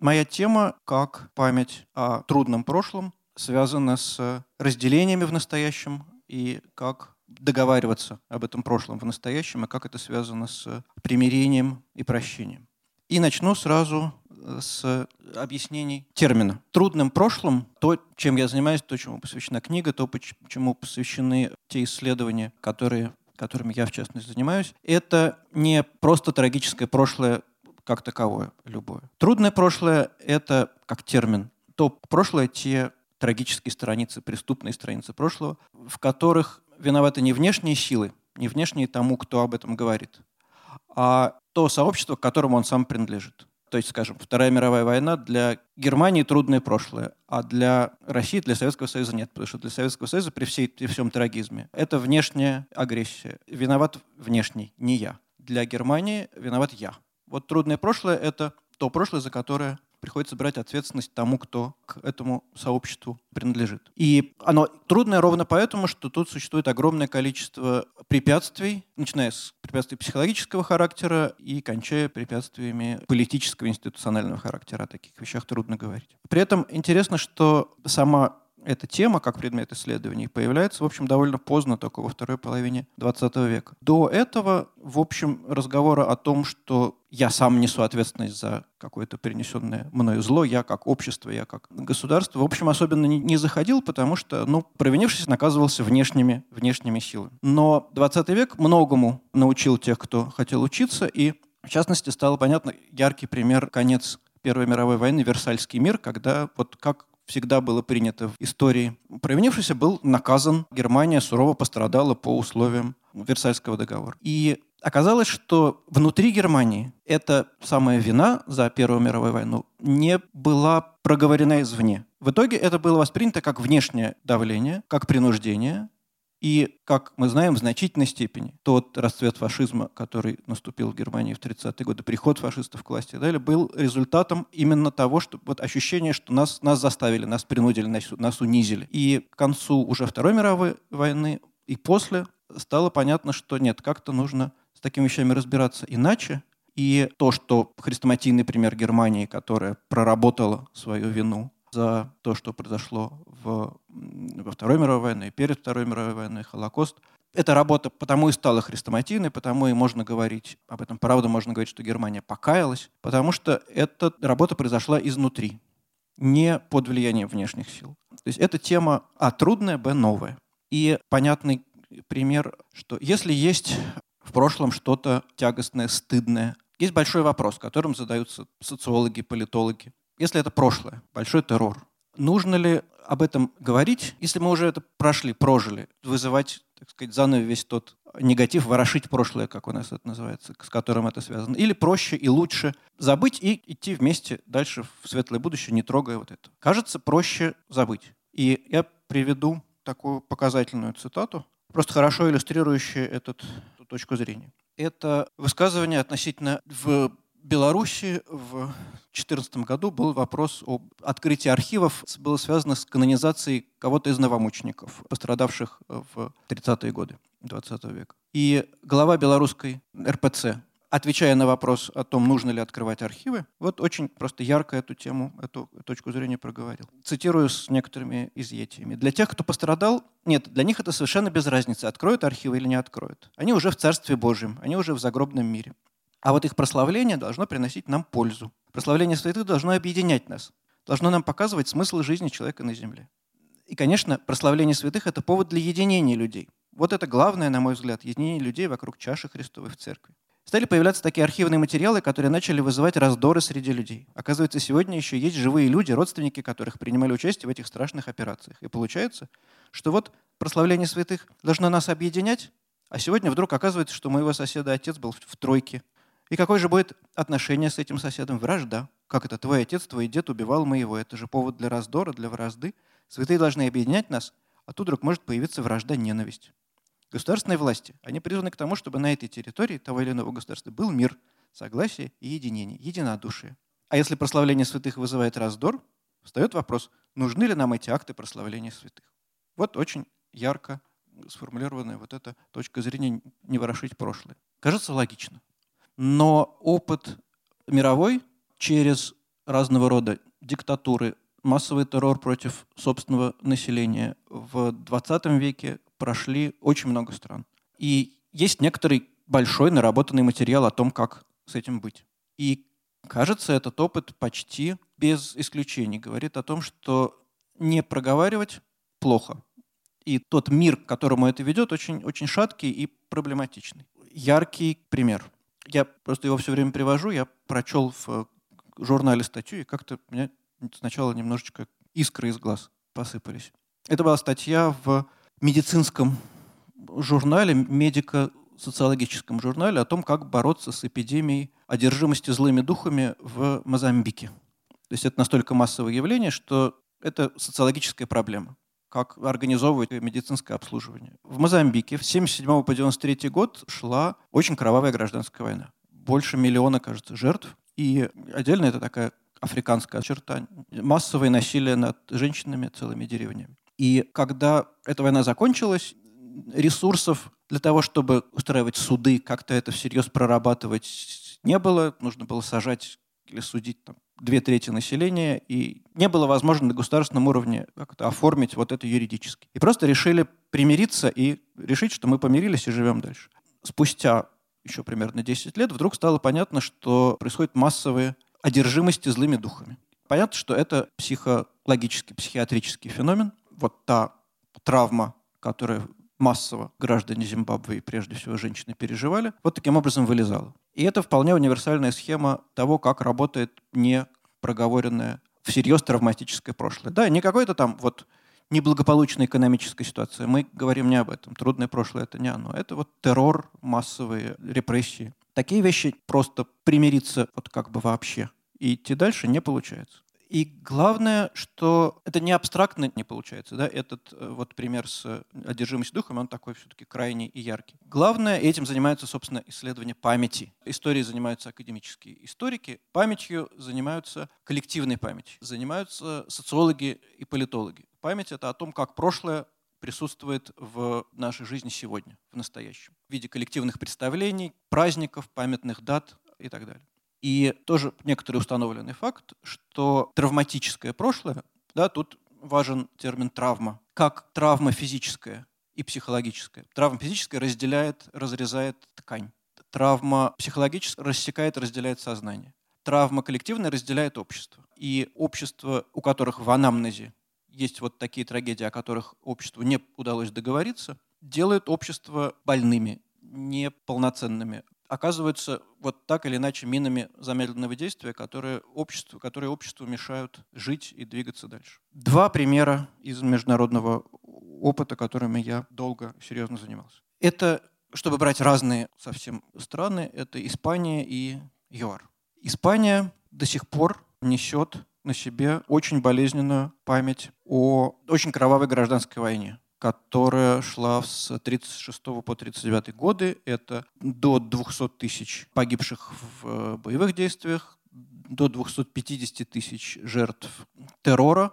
Моя тема как память о трудном прошлом связана с разделениями в настоящем и как договариваться об этом прошлом в настоящем, и как это связано с примирением и прощением. И начну сразу э, с объяснений термина. Трудным прошлым, то, чем я занимаюсь, то, чему посвящена книга, то, чему посвящены те исследования, которые, которыми я, в частности, занимаюсь, это не просто трагическое прошлое как таковое, любое. Трудное прошлое — это как термин. То прошлое, те трагические страницы, преступные страницы прошлого, в которых виноваты не внешние силы, не внешние тому, кто об этом говорит, а то сообщество, к которому он сам принадлежит. То есть, скажем, Вторая мировая война для Германии трудное прошлое, а для России, для Советского Союза нет. Потому что для Советского Союза при, всей, при всем трагизме это внешняя агрессия. Виноват внешний, не я. Для Германии виноват я. Вот трудное прошлое – это то прошлое, за которое приходится брать ответственность тому, кто к этому сообществу принадлежит. И оно трудное ровно поэтому, что тут существует огромное количество препятствий, начиная с препятствий психологического характера и кончая препятствиями политического институционального характера. О таких вещах трудно говорить. При этом интересно, что сама эта тема как предмет исследований появляется, в общем, довольно поздно, только во второй половине 20 века. До этого, в общем, разговора о том, что я сам несу ответственность за какое-то перенесенное мною зло, я как общество, я как государство, в общем, особенно не, не заходил, потому что, ну, провинившись наказывался внешними, внешними силами. Но 20 век многому научил тех, кто хотел учиться, и, в частности, стало понятно яркий пример конец Первой мировой войны, Версальский мир, когда вот как всегда было принято в истории. Провинившийся был наказан. Германия сурово пострадала по условиям Версальского договора. И оказалось, что внутри Германии эта самая вина за Первую мировую войну не была проговорена извне. В итоге это было воспринято как внешнее давление, как принуждение, и, как мы знаем, в значительной степени тот расцвет фашизма, который наступил в Германии в 30-е годы, приход фашистов к власти и далее, был результатом именно того, что вот ощущение, что нас, нас заставили, нас принудили, нас, нас унизили. И к концу уже Второй мировой войны и после стало понятно, что нет, как-то нужно с такими вещами разбираться иначе. И то, что хрестоматийный пример Германии, которая проработала свою вину за то, что произошло в, во Второй мировой войне перед Второй мировой войной, Холокост. Эта работа потому и стала хрестоматийной, потому и можно говорить, об этом правда можно говорить, что Германия покаялась, потому что эта работа произошла изнутри, не под влиянием внешних сил. То есть эта тема А трудная, Б новая. И понятный пример, что если есть в прошлом что-то тягостное, стыдное, есть большой вопрос, которым задаются социологи, политологи. Если это прошлое, большой террор, нужно ли об этом говорить, если мы уже это прошли, прожили, вызывать, так сказать, заново весь тот негатив, ворошить прошлое, как у нас это называется, с которым это связано. Или проще и лучше забыть и идти вместе дальше в светлое будущее, не трогая вот это. Кажется, проще забыть. И я приведу такую показательную цитату, просто хорошо иллюстрирующую эту точку зрения. Это высказывание относительно в Беларуси в 2014 году был вопрос об открытии архивов. Было связано с канонизацией кого-то из новомучеников, пострадавших в 30-е годы 20 века. И глава белорусской РПЦ, отвечая на вопрос о том, нужно ли открывать архивы, вот очень просто ярко эту тему, эту точку зрения проговорил. Цитирую с некоторыми изъятиями. Для тех, кто пострадал, нет, для них это совершенно без разницы, откроют архивы или не откроют. Они уже в Царстве Божьем, они уже в загробном мире. А вот их прославление должно приносить нам пользу. Прославление святых должно объединять нас, должно нам показывать смысл жизни человека на земле. И, конечно, прославление святых – это повод для единения людей. Вот это главное, на мой взгляд, единение людей вокруг чаши Христовой в церкви. Стали появляться такие архивные материалы, которые начали вызывать раздоры среди людей. Оказывается, сегодня еще есть живые люди, родственники которых принимали участие в этих страшных операциях. И получается, что вот прославление святых должно нас объединять, а сегодня вдруг оказывается, что моего соседа отец был в тройке, и какое же будет отношение с этим соседом? Вражда. Как это? Твой отец, твой дед убивал моего. Это же повод для раздора, для вражды. Святые должны объединять нас, а тут вдруг может появиться вражда, ненависть. Государственные власти, они призваны к тому, чтобы на этой территории того или иного государства был мир, согласие и единение, единодушие. А если прославление святых вызывает раздор, встает вопрос, нужны ли нам эти акты прославления святых. Вот очень ярко сформулированная вот эта точка зрения «не ворошить прошлое». Кажется логично. Но опыт мировой через разного рода диктатуры, массовый террор против собственного населения в 20 веке прошли очень много стран. И есть некоторый большой наработанный материал о том, как с этим быть. И кажется, этот опыт почти без исключений говорит о том, что не проговаривать плохо. И тот мир, к которому это ведет, очень, очень шаткий и проблематичный. Яркий пример. Я просто его все время привожу. Я прочел в журнале статью, и как-то меня сначала немножечко искры из глаз посыпались. Это была статья в медицинском журнале, медико-социологическом журнале о том, как бороться с эпидемией одержимости злыми духами в Мозамбике. То есть это настолько массовое явление, что это социологическая проблема как организовывать медицинское обслуживание. В Мозамбике в 1977 по 1993 год шла очень кровавая гражданская война. Больше миллиона, кажется, жертв. И отдельно это такая африканская черта. Массовое насилие над женщинами целыми деревнями. И когда эта война закончилась, ресурсов для того, чтобы устраивать суды, как-то это всерьез прорабатывать не было. Нужно было сажать или судить там, две трети населения, и не было возможно на государственном уровне как-то оформить вот это юридически. И просто решили примириться и решить, что мы помирились и живем дальше. Спустя еще примерно 10 лет вдруг стало понятно, что происходят массовые одержимости злыми духами. Понятно, что это психологический, психиатрический феномен. Вот та травма, которая массово граждане Зимбабве и прежде всего женщины переживали, вот таким образом вылезала. И это вполне универсальная схема того, как работает не проговоренное всерьез травматическое прошлое. Да, не какое-то там вот неблагополучная экономическая ситуация. Мы говорим не об этом. Трудное прошлое — это не оно. Это вот террор, массовые репрессии. Такие вещи просто примириться вот как бы вообще и идти дальше не получается. И главное, что это не абстрактно не получается. Да? Этот э, вот пример с одержимостью духом, он такой все-таки крайний и яркий. Главное, этим занимаются, собственно, исследования памяти. Историей занимаются академические историки, памятью занимаются коллективной памятью, занимаются социологи и политологи. Память — это о том, как прошлое присутствует в нашей жизни сегодня, в настоящем, в виде коллективных представлений, праздников, памятных дат и так далее. И тоже некоторый установленный факт, что травматическое прошлое, да, тут важен термин травма, как травма физическая и психологическая. Травма физическая разделяет, разрезает ткань. Травма психологическая рассекает, разделяет сознание. Травма коллективная разделяет общество. И общество, у которых в анамнезе есть вот такие трагедии, о которых обществу не удалось договориться, делает общество больными, неполноценными, оказываются вот так или иначе минами замедленного действия, которые обществу, которые обществу мешают жить и двигаться дальше. Два примера из международного опыта, которыми я долго серьезно занимался. Это, чтобы брать разные совсем страны, это Испания и ЮАР. Испания до сих пор несет на себе очень болезненную память о очень кровавой гражданской войне которая шла с 1936 по 1939 годы. Это до 200 тысяч погибших в э, боевых действиях, до 250 тысяч жертв террора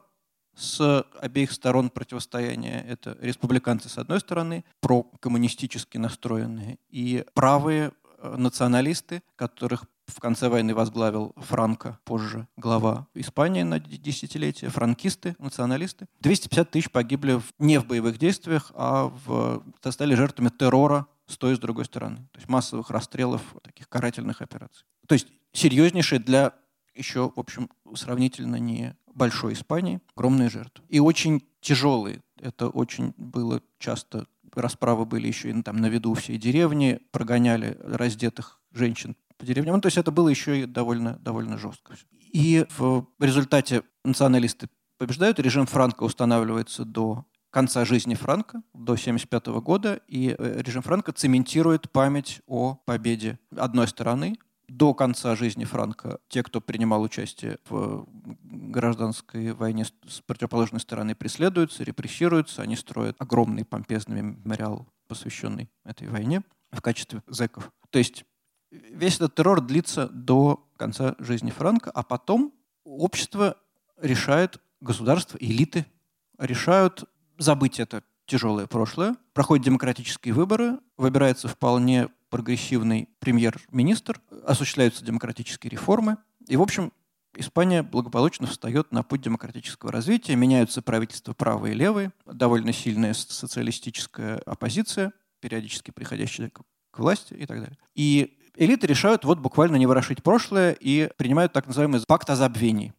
с обеих сторон противостояния. Это республиканцы с одной стороны, прокоммунистически настроенные, и правые э, националисты, которых в конце войны возглавил Франко, позже глава Испании на десятилетие, франкисты, националисты. 250 тысяч погибли не в боевых действиях, а в, стали жертвами террора с той и с другой стороны. То есть массовых расстрелов, таких карательных операций. То есть серьезнейшие для еще, в общем, сравнительно не большой Испании, огромные жертвы. И очень тяжелые. Это очень было часто расправы были еще и там на виду всей деревни, прогоняли раздетых женщин по деревням. Ну, то есть это было еще и довольно, довольно жестко. И в результате националисты побеждают, режим Франка устанавливается до конца жизни Франка, до 1975 года, и э, режим Франка цементирует память о победе одной стороны. До конца жизни Франка те, кто принимал участие в гражданской войне с противоположной стороны, преследуются, репрессируются, они строят огромный помпезный мемориал, посвященный этой войне в качестве зэков. То есть весь этот террор длится до конца жизни Франка, а потом общество решает, государство, элиты решают забыть это тяжелое прошлое, проходят демократические выборы, выбирается вполне прогрессивный премьер-министр, осуществляются демократические реформы. И, в общем, Испания благополучно встает на путь демократического развития, меняются правительства правые и левые, довольно сильная социалистическая оппозиция, периодически приходящая к власти и так далее. И элиты решают вот буквально не ворошить прошлое и принимают так называемый пакт о забвении,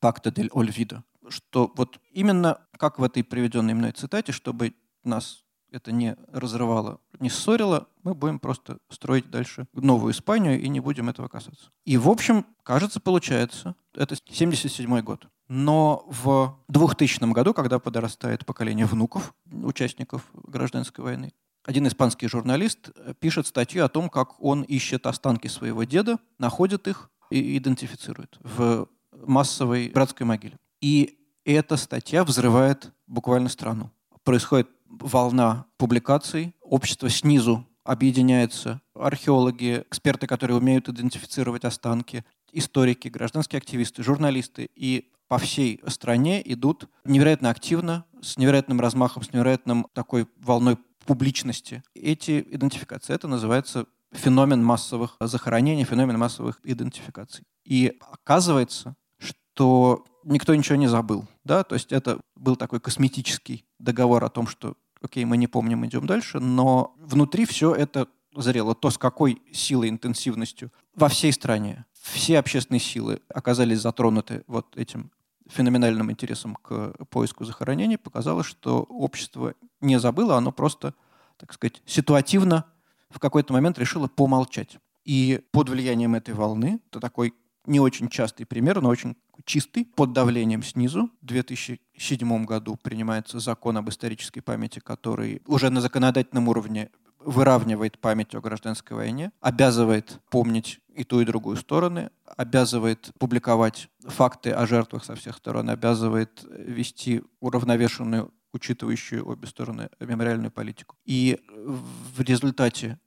пакта дель ольвидо, что вот именно как в этой приведенной мной цитате, чтобы нас это не разрывало, не ссорило, мы будем просто строить дальше новую Испанию и не будем этого касаться. И, в общем, кажется, получается, это 77 год. Но в 2000 году, когда подрастает поколение внуков, участников гражданской войны, один испанский журналист пишет статью о том, как он ищет останки своего деда, находит их и идентифицирует в массовой братской могиле. И эта статья взрывает буквально страну. Происходит волна публикаций, общество снизу объединяется, археологи, эксперты, которые умеют идентифицировать останки, историки, гражданские активисты, журналисты. И по всей стране идут невероятно активно, с невероятным размахом, с невероятным такой волной публичности эти идентификации. Это называется феномен массовых захоронений, феномен массовых идентификаций. И оказывается, что никто ничего не забыл. Да? То есть это был такой косметический договор о том, что окей, мы не помним, идем дальше, но внутри все это зрело. То, с какой силой, интенсивностью во всей стране все общественные силы оказались затронуты вот этим феноменальным интересом к поиску захоронений, показало, что общество не забыло, оно просто, так сказать, ситуативно в какой-то момент решило помолчать. И под влиянием этой волны, это такой не очень частый пример, но очень чистый, под давлением снизу. В 2007 году принимается закон об исторической памяти, который уже на законодательном уровне выравнивает память о гражданской войне, обязывает помнить и ту, и другую стороны, обязывает публиковать факты о жертвах со всех сторон, обязывает вести уравновешенную, учитывающую обе стороны, мемориальную политику. И в результате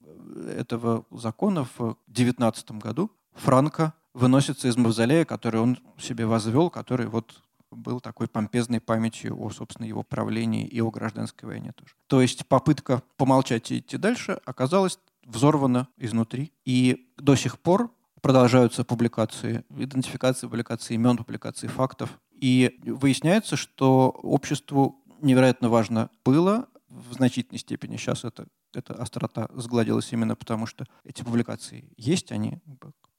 этого закона в 2019 году Франко выносится из мавзолея, который он себе возвел, который вот был такой помпезной памятью о, собственно, его правлении и о гражданской войне тоже. То есть попытка помолчать и идти дальше оказалась взорвана изнутри. И до сих пор продолжаются публикации, идентификации, публикации имен, публикации фактов. И выясняется, что обществу невероятно важно было в значительной степени. Сейчас это, эта острота сгладилась именно потому, что эти публикации есть, они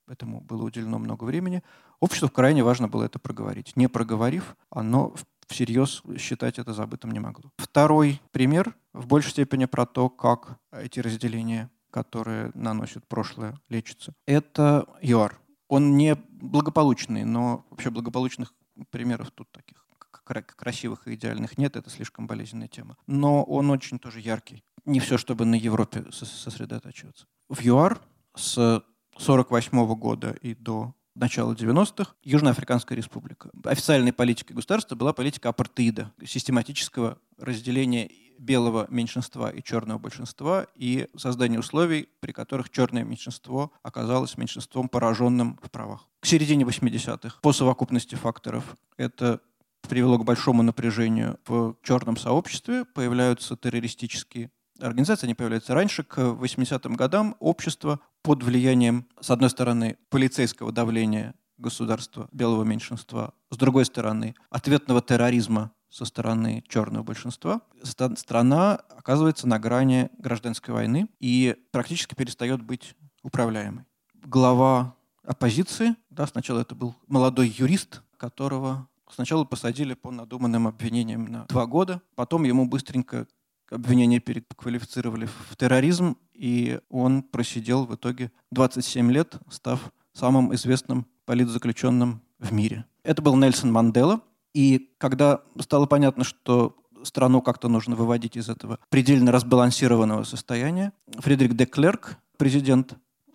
этому было уделено много времени. Обществу крайне важно было это проговорить. Не проговорив, оно всерьез считать это забытым не могло. Второй пример в большей степени про то, как эти разделения, которые наносят прошлое, лечатся. Это ЮАР. Он не благополучный, но вообще благополучных примеров тут таких красивых и идеальных нет, это слишком болезненная тема. Но он очень тоже яркий. Не все, чтобы на Европе сосредотачиваться. В ЮАР с 1948 года и до начала 90-х Южноафриканская республика. Официальной политикой государства была политика апартеида, систематического разделения белого меньшинства и черного большинства и создание условий, при которых черное меньшинство оказалось меньшинством, пораженным в правах. К середине 80-х по совокупности факторов это привело к большому напряжению в черном сообществе, появляются террористические организации, они появляются раньше, к 80-м годам общество под влиянием, с одной стороны, полицейского давления государства белого меньшинства, с другой стороны, ответного терроризма со стороны черного большинства, страна оказывается на грани гражданской войны и практически перестает быть управляемой. Глава оппозиции, да, сначала это был молодой юрист, которого сначала посадили по надуманным обвинениям на два года, потом ему быстренько обвинения переквалифицировали в терроризм, и он просидел в итоге 27 лет, став самым известным политзаключенным в мире. Это был Нельсон Мандела, и когда стало понятно, что страну как-то нужно выводить из этого предельно разбалансированного состояния, Фредерик де Клерк, президент,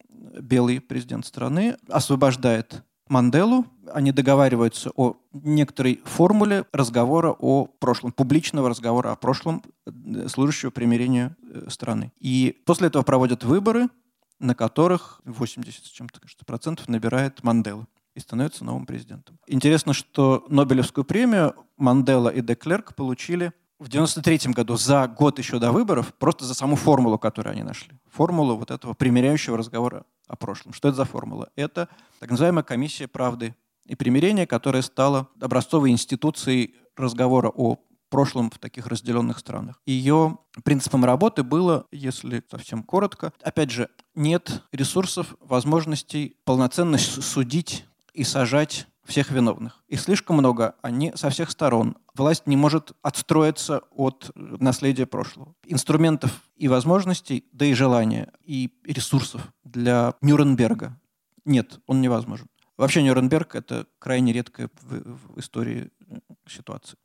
белый президент страны, освобождает Манделу. Они договариваются о некоторой формуле разговора о прошлом, публичного разговора о прошлом, э, служащего примирению э, страны. И после этого проводят выборы, на которых 80 с чем-то кажется, процентов набирает Мандела и становится новым президентом. Интересно, что Нобелевскую премию Мандела и Деклерк получили в 93 году, за год еще до выборов, просто за саму формулу, которую они нашли. Формулу вот этого примиряющего разговора о прошлом. Что это за формула? Это так называемая комиссия правды и примирения, которое стало образцовой институцией разговора о прошлом в таких разделенных странах. Ее принципом работы было, если совсем коротко, опять же, нет ресурсов, возможностей полноценно судить и сажать всех виновных. Их слишком много, они со всех сторон. Власть не может отстроиться от наследия прошлого. Инструментов и возможностей, да и желания, и ресурсов для Нюрнберга нет, он невозможен. Вообще Нюрнберг — это крайне редкая в, в истории ситуация.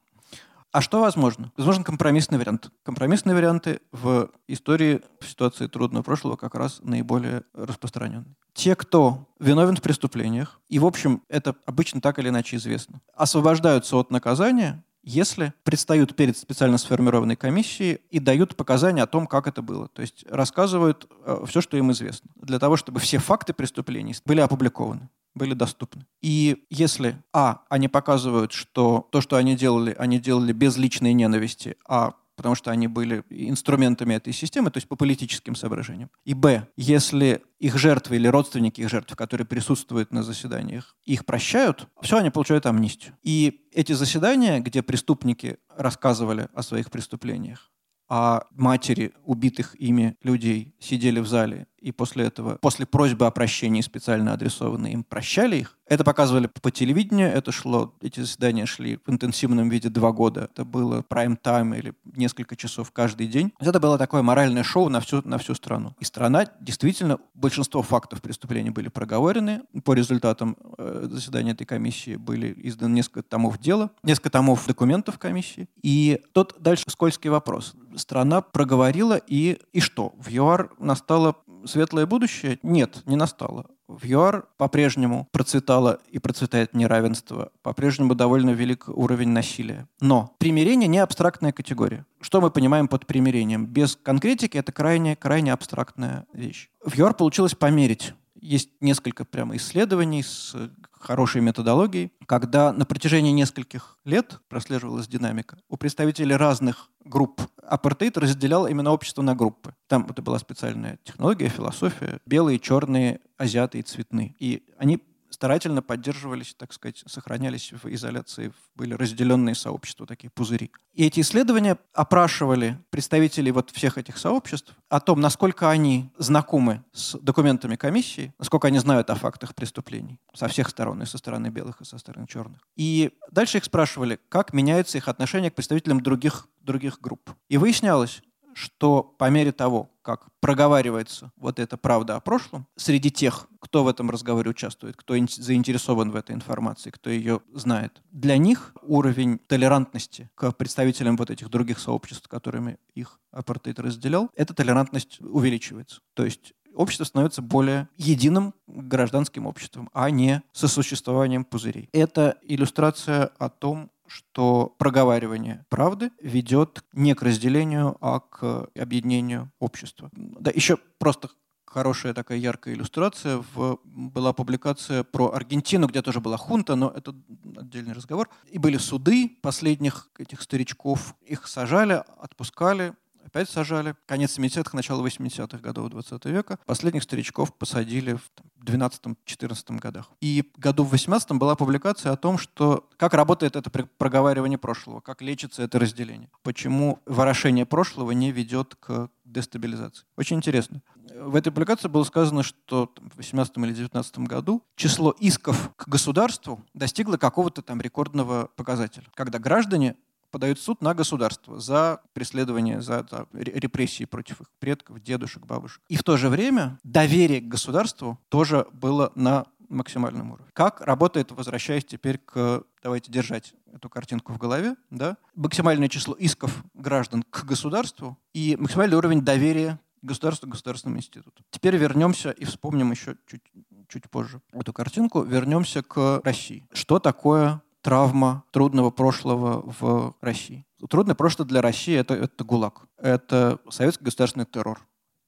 А что возможно? Возможен компромиссный вариант. Компромиссные варианты в истории в ситуации трудного прошлого как раз наиболее распространены. Те, кто виновен в преступлениях, и, в общем, это обычно так или иначе известно, освобождаются от наказания, если предстают перед специально сформированной комиссией и дают показания о том, как это было. То есть рассказывают э, все, что им известно, для того, чтобы все факты преступлений были опубликованы были доступны. И если, а, они показывают, что то, что они делали, они делали без личной ненависти, а потому что они были инструментами этой системы, то есть по политическим соображениям. И б, если их жертвы или родственники их жертв, которые присутствуют на заседаниях, их прощают, все, они получают амнистию. И эти заседания, где преступники рассказывали о своих преступлениях, а матери убитых ими людей сидели в зале и после этого, после просьбы о прощении специально адресованной им, прощали их. Это показывали по телевидению, это шло, эти заседания шли в интенсивном виде два года. Это было прайм-тайм или несколько часов каждый день. Это было такое моральное шоу на всю, на всю страну. И страна, действительно, большинство фактов преступления были проговорены. По результатам э, заседания этой комиссии были изданы несколько томов дела, несколько томов документов комиссии. И тот дальше скользкий вопрос. Страна проговорила, и, и что? В ЮАР настало светлое будущее? Нет, не настало. В ЮАР по-прежнему процветало и процветает неравенство, по-прежнему довольно велик уровень насилия. Но примирение не абстрактная категория. Что мы понимаем под примирением? Без конкретики это крайне, крайне абстрактная вещь. В ЮАР получилось померить есть несколько прямо исследований с хорошей методологией, когда на протяжении нескольких лет прослеживалась динамика. У представителей разных групп апартеид разделял именно общество на группы. Там это была специальная технология, философия. Белые, черные, азиаты и цветные. И они старательно поддерживались, так сказать, сохранялись в изоляции, были разделенные сообщества, такие пузыри. И эти исследования опрашивали представителей вот всех этих сообществ о том, насколько они знакомы с документами комиссии, насколько они знают о фактах преступлений со всех сторон, и со стороны белых, и со стороны черных. И дальше их спрашивали, как меняется их отношение к представителям других, других групп. И выяснялось, что по мере того, как проговаривается вот эта правда о прошлом, среди тех, кто в этом разговоре участвует, кто заинтересован в этой информации, кто ее знает, для них уровень толерантности к представителям вот этих других сообществ, которыми их апартеид разделял, эта толерантность увеличивается. То есть общество становится более единым гражданским обществом, а не сосуществованием пузырей. Это иллюстрация о том, что проговаривание правды ведет не к разделению, а к объединению общества. Да, еще просто хорошая такая яркая иллюстрация. В, была публикация про Аргентину, где тоже была хунта, но это отдельный разговор. И были суды последних этих старичков. Их сажали, отпускали, опять сажали. Конец 70-х, начало 80-х годов 20 века. Последних старичков посадили в 12-14 годах. И году в 18 была публикация о том, что как работает это проговаривание прошлого, как лечится это разделение. Почему ворошение прошлого не ведет к дестабилизации. Очень интересно. В этой публикации было сказано, что в 18 или 19 году число исков к государству достигло какого-то там рекордного показателя, когда граждане подают в суд на государство за преследование, за, за репрессии против их предков, дедушек, бабушек. И в то же время доверие к государству тоже было на максимальном уровне. Как работает, возвращаясь теперь к, давайте держать эту картинку в голове, да, максимальное число исков граждан к государству и максимальный уровень доверия государству, государственному институту. Теперь вернемся и вспомним еще чуть, чуть позже эту картинку. Вернемся к России. Что такое травма трудного прошлого в России. Трудное прошлое для России это, это ГУЛАГ. Это советский государственный террор,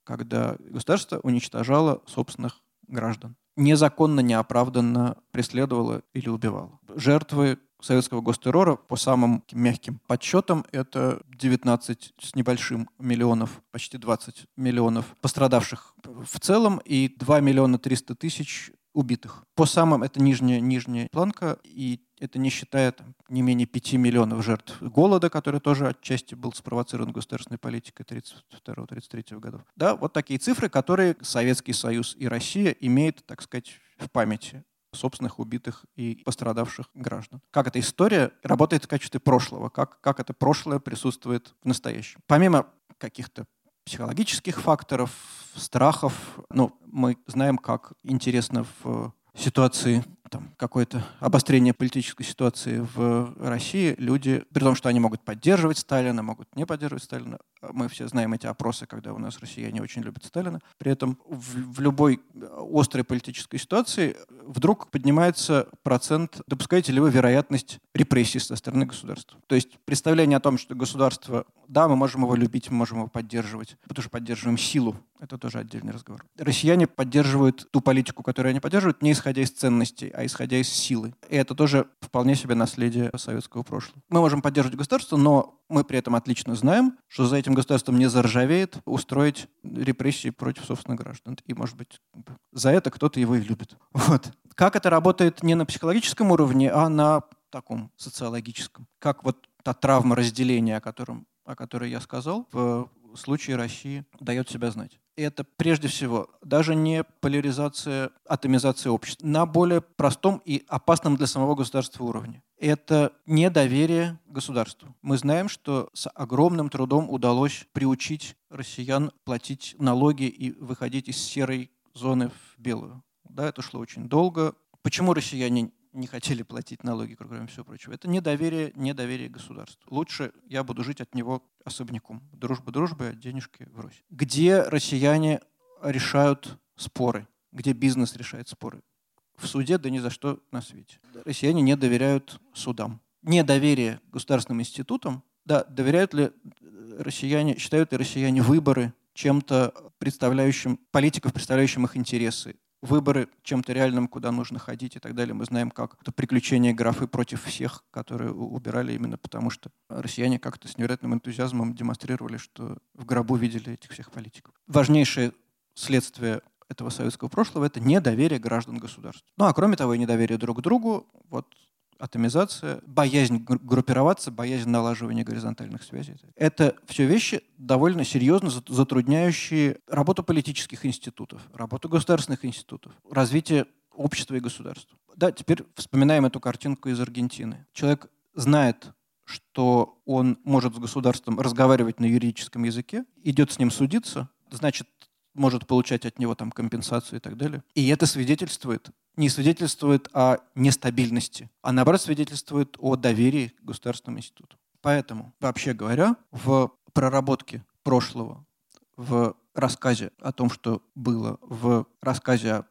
когда государство уничтожало собственных граждан. Незаконно, неоправданно преследовало или убивало. Жертвы советского гостеррора по самым мягким подсчетам это 19 с небольшим миллионов, почти 20 миллионов пострадавших в целом и 2 миллиона 300 тысяч убитых. По самым, это нижняя, нижняя планка, и это не считая там, не менее 5 миллионов жертв голода, который тоже отчасти был спровоцирован государственной политикой 32-33 годов. Да, вот такие цифры, которые Советский Союз и Россия имеют, так сказать, в памяти собственных убитых и пострадавших граждан. Как эта история работает в качестве прошлого, как, как это прошлое присутствует в настоящем. Помимо каких-то психологических факторов, страхов, ну, мы знаем, как интересно в ситуации там, какое-то обострение политической ситуации в России, люди, при том, что они могут поддерживать Сталина, могут не поддерживать Сталина, мы все знаем эти опросы, когда у нас россияне очень любят Сталина, при этом в, в любой острой политической ситуации вдруг поднимается процент, допускаете ли вы вероятность репрессий со стороны государства. То есть представление о том, что государство, да, мы можем его любить, мы можем его поддерживать, потому что поддерживаем силу, это тоже отдельный разговор. Россияне поддерживают ту политику, которую они поддерживают, не исходя из ценностей, а исходя из силы. И это тоже вполне себе наследие советского прошлого. Мы можем поддерживать государство, но мы при этом отлично знаем, что за этим государством не заржавеет устроить репрессии против собственных граждан. И, может быть, за это кто-то его и любит. Вот. Как это работает не на психологическом уровне, а на таком социологическом? Как вот та травма разделения, о, котором, о которой я сказал, в случае России дает себя знать. Это прежде всего даже не поляризация, атомизация общества на более простом и опасном для самого государства уровне. Это недоверие государству. Мы знаем, что с огромным трудом удалось приучить россиян платить налоги и выходить из серой зоны в белую. Да, это шло очень долго. Почему россияне не хотели платить налоги, кроме всего прочего. Это недоверие, недоверие государству. Лучше я буду жить от него особняком. Дружба дружбы, а денежки врозь. Где россияне решают споры? Где бизнес решает споры? В суде, да ни за что на свете. Россияне не доверяют судам. Недоверие государственным институтам, да, доверяют ли россияне, считают ли россияне выборы чем-то представляющим, политиков, представляющим их интересы, выборы чем-то реальным, куда нужно ходить и так далее. Мы знаем, как это приключение графы против всех, которые убирали именно потому, что россияне как-то с невероятным энтузиазмом демонстрировали, что в гробу видели этих всех политиков. Важнейшее следствие этого советского прошлого – это недоверие граждан государств. Ну а кроме того и недоверие друг к другу. Вот атомизация, боязнь группироваться, боязнь налаживания горизонтальных связей. Это все вещи довольно серьезно затрудняющие работу политических институтов, работу государственных институтов, развитие общества и государства. Да, теперь вспоминаем эту картинку из Аргентины. Человек знает, что он может с государством разговаривать на юридическом языке, идет с ним судиться, значит, может получать от него там компенсацию и так далее. И это свидетельствует не свидетельствует о нестабильности, а наоборот свидетельствует о доверии к государственному институту. Поэтому, вообще говоря, в проработке прошлого, в рассказе о том, что было, в рассказе о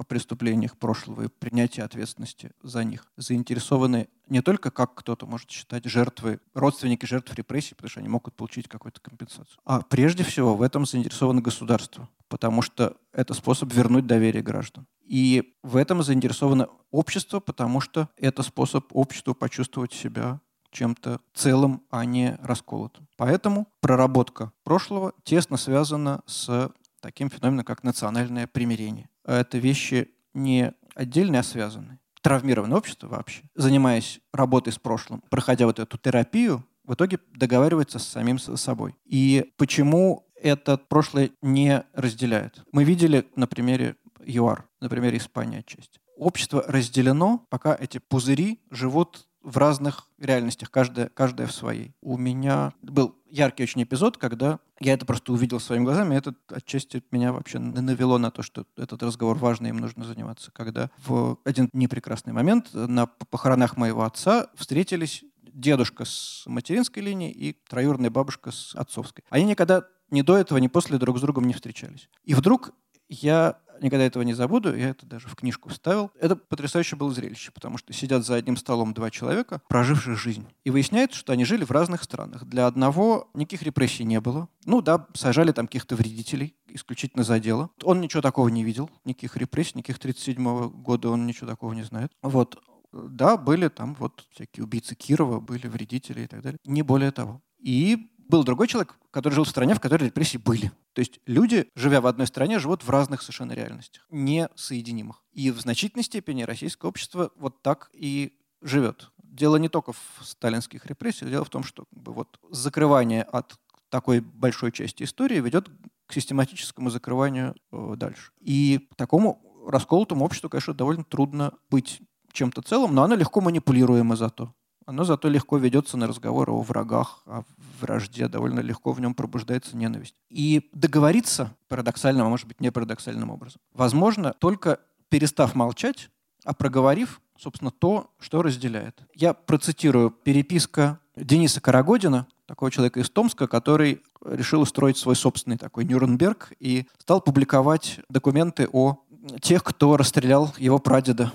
о преступлениях прошлого и принятии ответственности за них заинтересованы не только, как кто-то может считать, жертвы, родственники жертв репрессий, потому что они могут получить какую-то компенсацию. А прежде всего в этом заинтересовано государство, потому что это способ вернуть доверие граждан. И в этом заинтересовано общество, потому что это способ обществу почувствовать себя чем-то целым, а не расколотым. Поэтому проработка прошлого тесно связана с таким феноменом, как национальное примирение. Это вещи не отдельные, а связанные. Травмированное общество вообще, занимаясь работой с прошлым, проходя вот эту терапию, в итоге договаривается с самим собой. И почему это прошлое не разделяет? Мы видели на примере ЮАР, на примере Испании отчасти. Общество разделено, пока эти пузыри живут в разных реальностях, каждая, каждая в своей. У меня был яркий очень эпизод, когда я это просто увидел своими глазами, и это отчасти меня вообще навело на то, что этот разговор важный, им нужно заниматься. Когда в один непрекрасный момент на похоронах моего отца встретились дедушка с материнской линии и троюродная бабушка с отцовской. Они никогда ни до этого, ни после друг с другом не встречались. И вдруг я никогда этого не забуду, я это даже в книжку вставил. Это потрясающе было зрелище, потому что сидят за одним столом два человека, проживших жизнь. И выясняется, что они жили в разных странах. Для одного никаких репрессий не было. Ну да, сажали там каких-то вредителей, исключительно за дело. Он ничего такого не видел, никаких репрессий, никаких 37 года он ничего такого не знает. Вот. Да, были там вот всякие убийцы Кирова, были вредители и так далее. Не более того. И был другой человек, который жил в стране, в которой репрессии были. То есть люди, живя в одной стране, живут в разных совершенно реальностях, несоединимых. И в значительной степени российское общество вот так и живет. Дело не только в сталинских репрессиях, дело в том, что как бы, вот, закрывание от такой большой части истории ведет к систематическому закрыванию э, дальше. И такому расколотому обществу, конечно, довольно трудно быть чем-то целым, но оно легко манипулируемо зато. Оно зато легко ведется на разговоры о врагах, о вражде, довольно легко в нем пробуждается ненависть. И договориться парадоксальным, а может быть не парадоксальным образом, возможно, только перестав молчать, а проговорив, собственно, то, что разделяет. Я процитирую переписка Дениса Карагодина, такого человека из Томска, который решил устроить свой собственный такой Нюрнберг и стал публиковать документы о тех, кто расстрелял его прадеда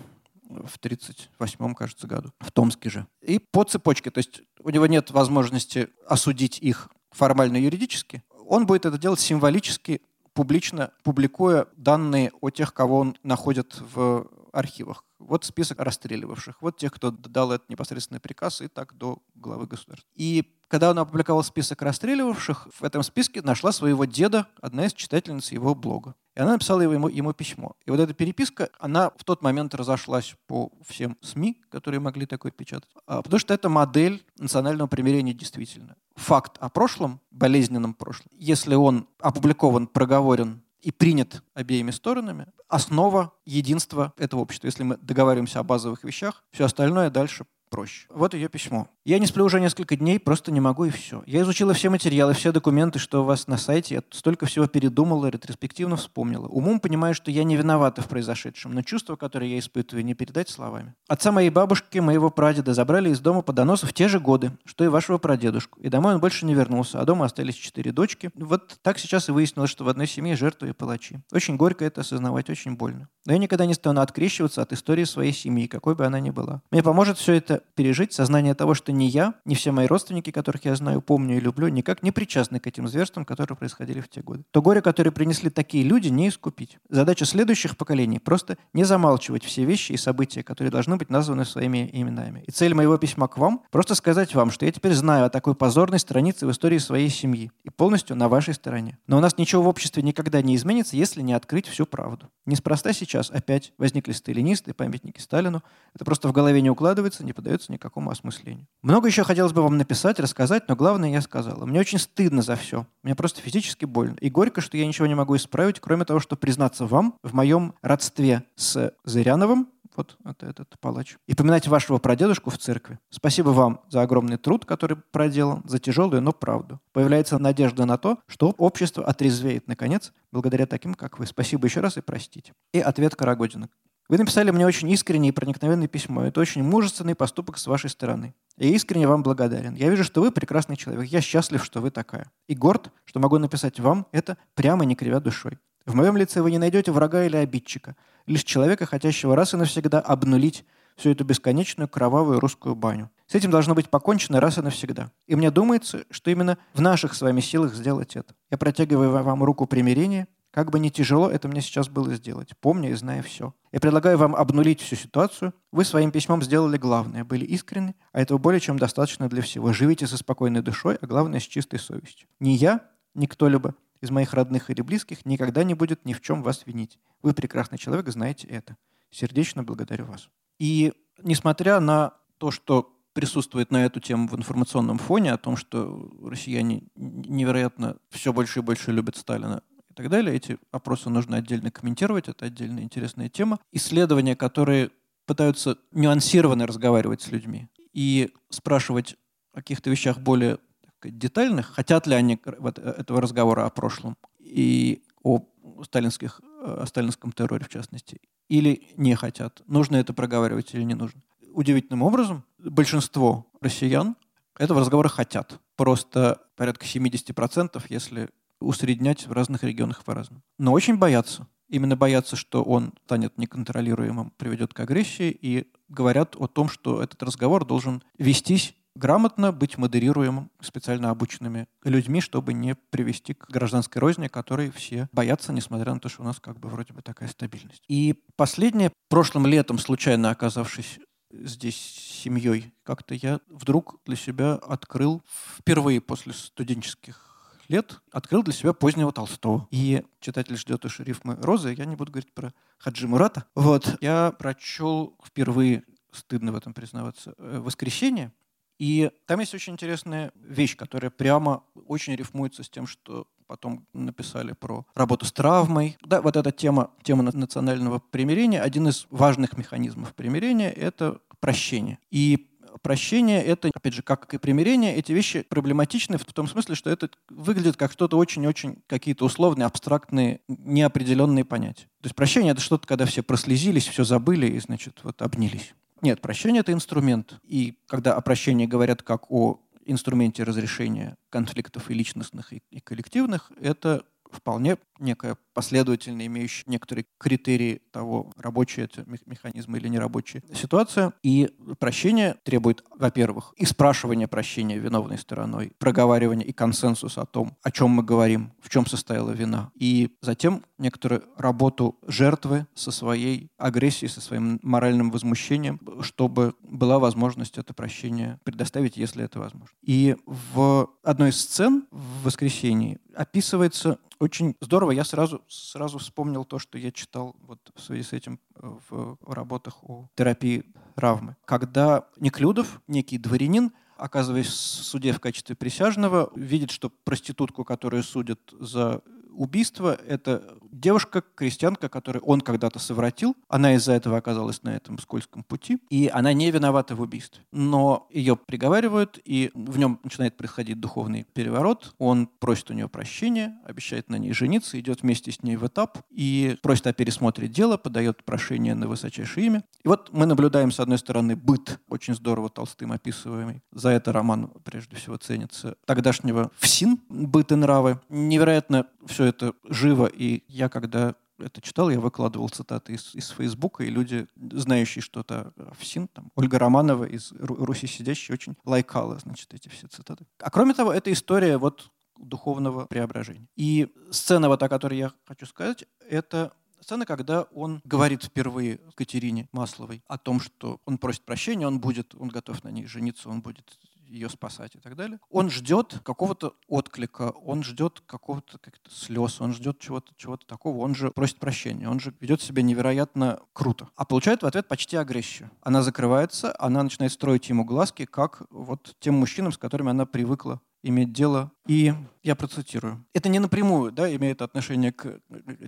в 1938, кажется, году, в Томске же. И по цепочке, то есть у него нет возможности осудить их формально юридически, он будет это делать символически, публично публикуя данные о тех, кого он находит в архивах. Вот список расстреливавших, вот тех, кто дал этот непосредственный приказ, и так до главы государства. И когда он опубликовал список расстреливавших, в этом списке нашла своего деда одна из читательниц его блога. И она написала ему, ему письмо. И вот эта переписка, она в тот момент разошлась по всем СМИ, которые могли такое печатать. А, потому что это модель национального примирения действительно. Факт о прошлом, болезненном прошлом, если он опубликован, проговорен и принят обеими сторонами, основа единства этого общества. Если мы договариваемся о базовых вещах, все остальное дальше проще. Вот ее письмо. Я не сплю уже несколько дней, просто не могу и все. Я изучила все материалы, все документы, что у вас на сайте. Я столько всего передумала, ретроспективно вспомнила. Умом понимаю, что я не виновата в произошедшем, но чувства, которые я испытываю, не передать словами. Отца моей бабушки, моего прадеда забрали из дома по доносу в те же годы, что и вашего прадедушку. И домой он больше не вернулся, а дома остались четыре дочки. Вот так сейчас и выяснилось, что в одной семье жертвы и палачи. Очень горько это осознавать, очень больно. Но я никогда не стану открещиваться от истории своей семьи, какой бы она ни была. Мне поможет все это пережить, сознание того, что не я, не все мои родственники, которых я знаю, помню и люблю, никак не причастны к этим зверствам, которые происходили в те годы. То горе, которое принесли такие люди, не искупить. Задача следующих поколений – просто не замалчивать все вещи и события, которые должны быть названы своими именами. И цель моего письма к вам – просто сказать вам, что я теперь знаю о такой позорной странице в истории своей семьи и полностью на вашей стороне. Но у нас ничего в обществе никогда не изменится, если не открыть всю правду. Неспроста сейчас опять возникли сталинисты, памятники Сталину. Это просто в голове не укладывается, не поддается никакому осмыслению. Много еще хотелось бы вам написать, рассказать, но главное я сказала. Мне очень стыдно за все. Мне просто физически больно. И горько, что я ничего не могу исправить, кроме того, что признаться вам в моем родстве с Зыряновым, вот это этот палач. И поминать вашего прадедушку в церкви. Спасибо вам за огромный труд, который проделан, за тяжелую, но правду. Появляется надежда на то, что общество отрезвеет, наконец, благодаря таким, как вы. Спасибо еще раз и простите. И ответ Карагодина. Вы написали мне очень искреннее и проникновенное письмо. Это очень мужественный поступок с вашей стороны. Я искренне вам благодарен. Я вижу, что вы прекрасный человек. Я счастлив, что вы такая. И горд, что могу написать вам это прямо не кривя душой. В моем лице вы не найдете врага или обидчика, лишь человека, хотящего раз и навсегда обнулить всю эту бесконечную кровавую русскую баню. С этим должно быть покончено раз и навсегда. И мне думается, что именно в наших с вами силах сделать это. Я протягиваю вам руку примирения как бы не тяжело это мне сейчас было сделать, помня и зная все. Я предлагаю вам обнулить всю ситуацию. Вы своим письмом сделали главное, были искренны, а этого более чем достаточно для всего. Живите со спокойной душой, а главное, с чистой совестью. Ни я, ни кто-либо из моих родных или близких никогда не будет ни в чем вас винить. Вы прекрасный человек, знаете это. Сердечно благодарю вас. И несмотря на то, что присутствует на эту тему в информационном фоне, о том, что россияне невероятно все больше и больше любят Сталина, и так далее. Эти опросы нужно отдельно комментировать, это отдельная интересная тема. Исследования, которые пытаются нюансированно разговаривать с людьми и спрашивать о каких-то вещах более детальных, хотят ли они э, этого разговора о прошлом и о сталинских, э, о сталинском терроре в частности, или не хотят, нужно это проговаривать или не нужно. Удивительным образом большинство россиян этого разговора хотят. Просто порядка 70%, если усреднять в разных регионах по-разному. Но очень боятся. Именно боятся, что он станет неконтролируемым, приведет к агрессии, и говорят о том, что этот разговор должен вестись грамотно, быть модерируемым специально обученными людьми, чтобы не привести к гражданской розни, которой все боятся, несмотря на то, что у нас как бы вроде бы такая стабильность. И последнее, прошлым летом, случайно оказавшись здесь семьей. Как-то я вдруг для себя открыл впервые после студенческих лет открыл для себя позднего Толстого. И читатель ждет уж рифмы розы. Я не буду говорить про Хаджи Мурата. Вот. Я прочел впервые, стыдно в этом признаваться, э, «Воскресенье». И там есть очень интересная вещь, которая прямо очень рифмуется с тем, что потом написали про работу с травмой. Да, вот эта тема, тема национального примирения, один из важных механизмов примирения – это прощение. И прощение — это, опять же, как и примирение, эти вещи проблематичны в том смысле, что это выглядит как что-то очень-очень какие-то условные, абстрактные, неопределенные понятия. То есть прощение — это что-то, когда все прослезились, все забыли и, значит, вот обнялись. Нет, прощение — это инструмент. И когда о прощении говорят как о инструменте разрешения конфликтов и личностных, и, и коллективных, это вполне некая последовательно имеющая некоторые критерии того, рабочий это механизм или нерабочая ситуация. И прощение требует, во-первых, и спрашивания прощения виновной стороной, проговаривания и консенсуса о том, о чем мы говорим, в чем состояла вина. И затем некоторую работу жертвы со своей агрессией, со своим моральным возмущением, чтобы была возможность это прощение предоставить, если это возможно. И в одной из сцен в воскресенье описывается очень здорово. Я сразу, сразу вспомнил то, что я читал вот в связи с этим э, в работах о терапии травмы. Когда Неклюдов, некий дворянин, оказываясь в суде в качестве присяжного, видит, что проститутку, которую судят за убийство — это девушка, крестьянка, которую он когда-то совратил. Она из-за этого оказалась на этом скользком пути, и она не виновата в убийстве. Но ее приговаривают, и в нем начинает происходить духовный переворот. Он просит у нее прощения, обещает на ней жениться, идет вместе с ней в этап и просит о пересмотре дела, подает прошение на высочайшее имя. И вот мы наблюдаем, с одной стороны, быт, очень здорово Толстым описываемый. За это роман, прежде всего, ценится тогдашнего ФСИН, быт и нравы. Невероятно все это живо, и я когда это читал, я выкладывал цитаты из, из Фейсбука, и люди, знающие что-то в СИН, там, Ольга Романова из Руси сидящей, очень лайкала, значит, эти все цитаты. А кроме того, это история вот духовного преображения. И сцена, вот о которой я хочу сказать, это сцена, когда он говорит впервые Катерине Масловой о том, что он просит прощения, он будет, он готов на ней жениться, он будет ее спасать и так далее. Он ждет какого-то отклика, он ждет какого-то как-то слез, он ждет чего-то чего такого, он же просит прощения, он же ведет себя невероятно круто. А получает в ответ почти агрессию. Она закрывается, она начинает строить ему глазки, как вот тем мужчинам, с которыми она привыкла иметь дело. И я процитирую. Это не напрямую да, имеет отношение к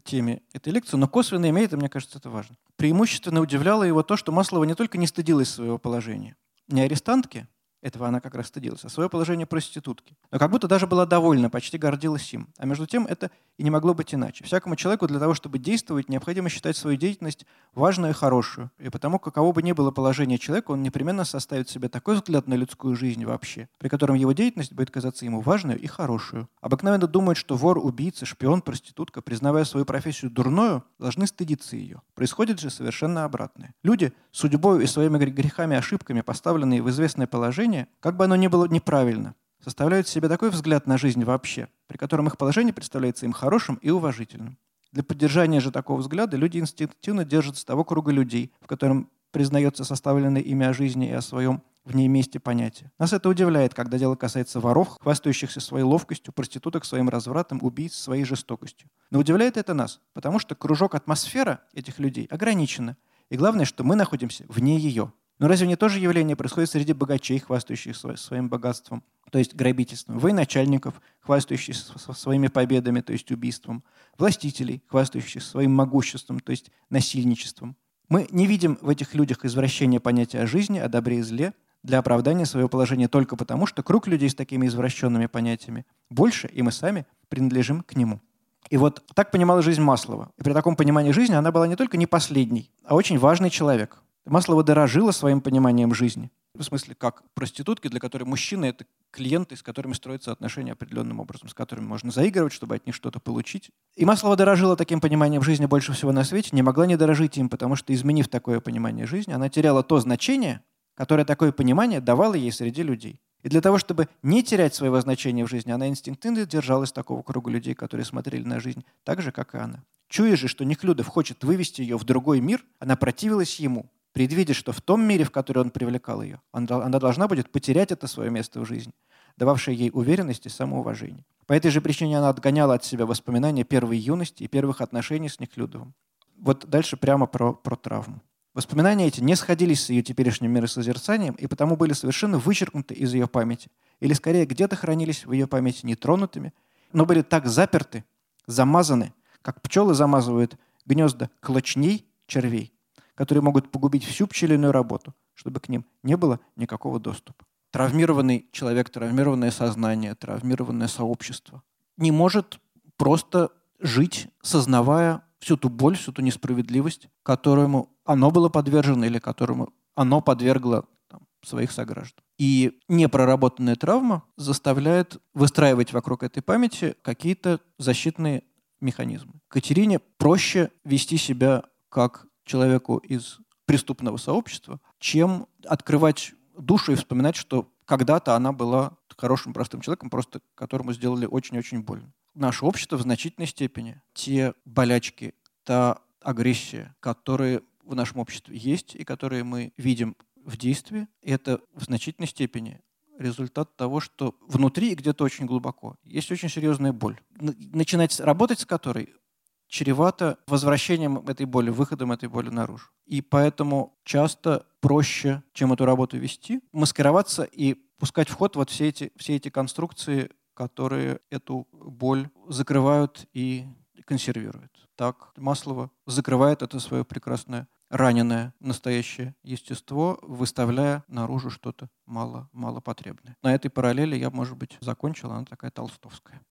теме этой лекции, но косвенно имеет, и мне кажется, это важно. Преимущественно удивляло его то, что Маслова не только не стыдилась своего положения, не арестантки, этого она как раз стыдилась, а свое положение проститутки. Но как будто даже была довольна, почти гордилась им. А между тем это и не могло быть иначе. Всякому человеку для того, чтобы действовать, необходимо считать свою деятельность важную и хорошую. И потому, каково бы ни было положение человека, он непременно составит себе такой взгляд на людскую жизнь вообще, при котором его деятельность будет казаться ему важной и хорошую. Обыкновенно думают, что вор, убийца, шпион, проститутка, признавая свою профессию дурною, должны стыдиться ее. Происходит же совершенно обратное. Люди, судьбой и своими грехами ошибками, поставленные в известное положение, положение, как бы оно ни было неправильно, составляют себе такой взгляд на жизнь вообще, при котором их положение представляется им хорошим и уважительным. Для поддержания же такого взгляда люди инстинктивно держатся того круга людей, в котором признается составленное ими о жизни и о своем в ней месте понятия. Нас это удивляет, когда дело касается воров, хвастающихся своей ловкостью, проституток своим развратом, убийц своей жестокостью. Но удивляет это нас, потому что кружок атмосфера этих людей ограничена. И главное, что мы находимся вне ее. Но разве не то же явление происходит среди богачей, хвастающихся своим богатством, то есть грабительством, военачальников, хвастающихся своими победами, то есть убийством, властителей, хвастающихся своим могуществом, то есть насильничеством? Мы не видим в этих людях извращения понятия о жизни, о добре и зле для оправдания своего положения только потому, что круг людей с такими извращенными понятиями больше, и мы сами принадлежим к нему. И вот так понимала жизнь Маслова. И при таком понимании жизни она была не только не последней, а очень важный человек. Маслова дорожила своим пониманием жизни. В смысле, как проститутки, для которой мужчины — это клиенты, с которыми строятся отношения определенным образом, с которыми можно заигрывать, чтобы от них что-то получить. И Маслова дорожила таким пониманием жизни больше всего на свете, не могла не дорожить им, потому что, изменив такое понимание жизни, она теряла то значение, которое такое понимание давало ей среди людей. И для того, чтобы не терять своего значения в жизни, она инстинктивно держалась такого круга людей, которые смотрели на жизнь так же, как и она. Чуя же, что Неклюдов хочет вывести ее в другой мир, она противилась ему, предвидя, что в том мире, в который он привлекал ее, она должна будет потерять это свое место в жизни, дававшее ей уверенность и самоуважение. По этой же причине она отгоняла от себя воспоминания первой юности и первых отношений с Неклюдовым. Вот дальше прямо про, про травму. Воспоминания эти не сходились с ее теперешним миросозерцанием и потому были совершенно вычеркнуты из ее памяти. Или скорее где-то хранились в ее памяти нетронутыми, но были так заперты, замазаны, как пчелы замазывают гнезда клочней червей, которые могут погубить всю пчелиную работу, чтобы к ним не было никакого доступа. Травмированный человек, травмированное сознание, травмированное сообщество не может просто жить, сознавая всю ту боль, всю ту несправедливость, которому оно было подвержено или которому оно подвергло там, своих сограждан. И непроработанная травма заставляет выстраивать вокруг этой памяти какие-то защитные механизмы. Катерине проще вести себя как человеку из преступного сообщества, чем открывать душу и вспоминать, что когда-то она была хорошим простым человеком, просто которому сделали очень-очень больно. Наше общество в значительной степени те болячки, та агрессия, которые в нашем обществе есть и которые мы видим в действии, это в значительной степени результат того, что внутри и где-то очень глубоко есть очень серьезная боль. Начинать работать с которой чревато возвращением этой боли, выходом этой боли наружу. И поэтому часто проще, чем эту работу вести, маскироваться и пускать в ход вот все эти, все эти конструкции, которые эту боль закрывают и консервируют. Так Маслова закрывает это свое прекрасное раненое настоящее естество, выставляя наружу что-то мало, малопотребное. На этой параллели я, может быть, закончил, она такая толстовская.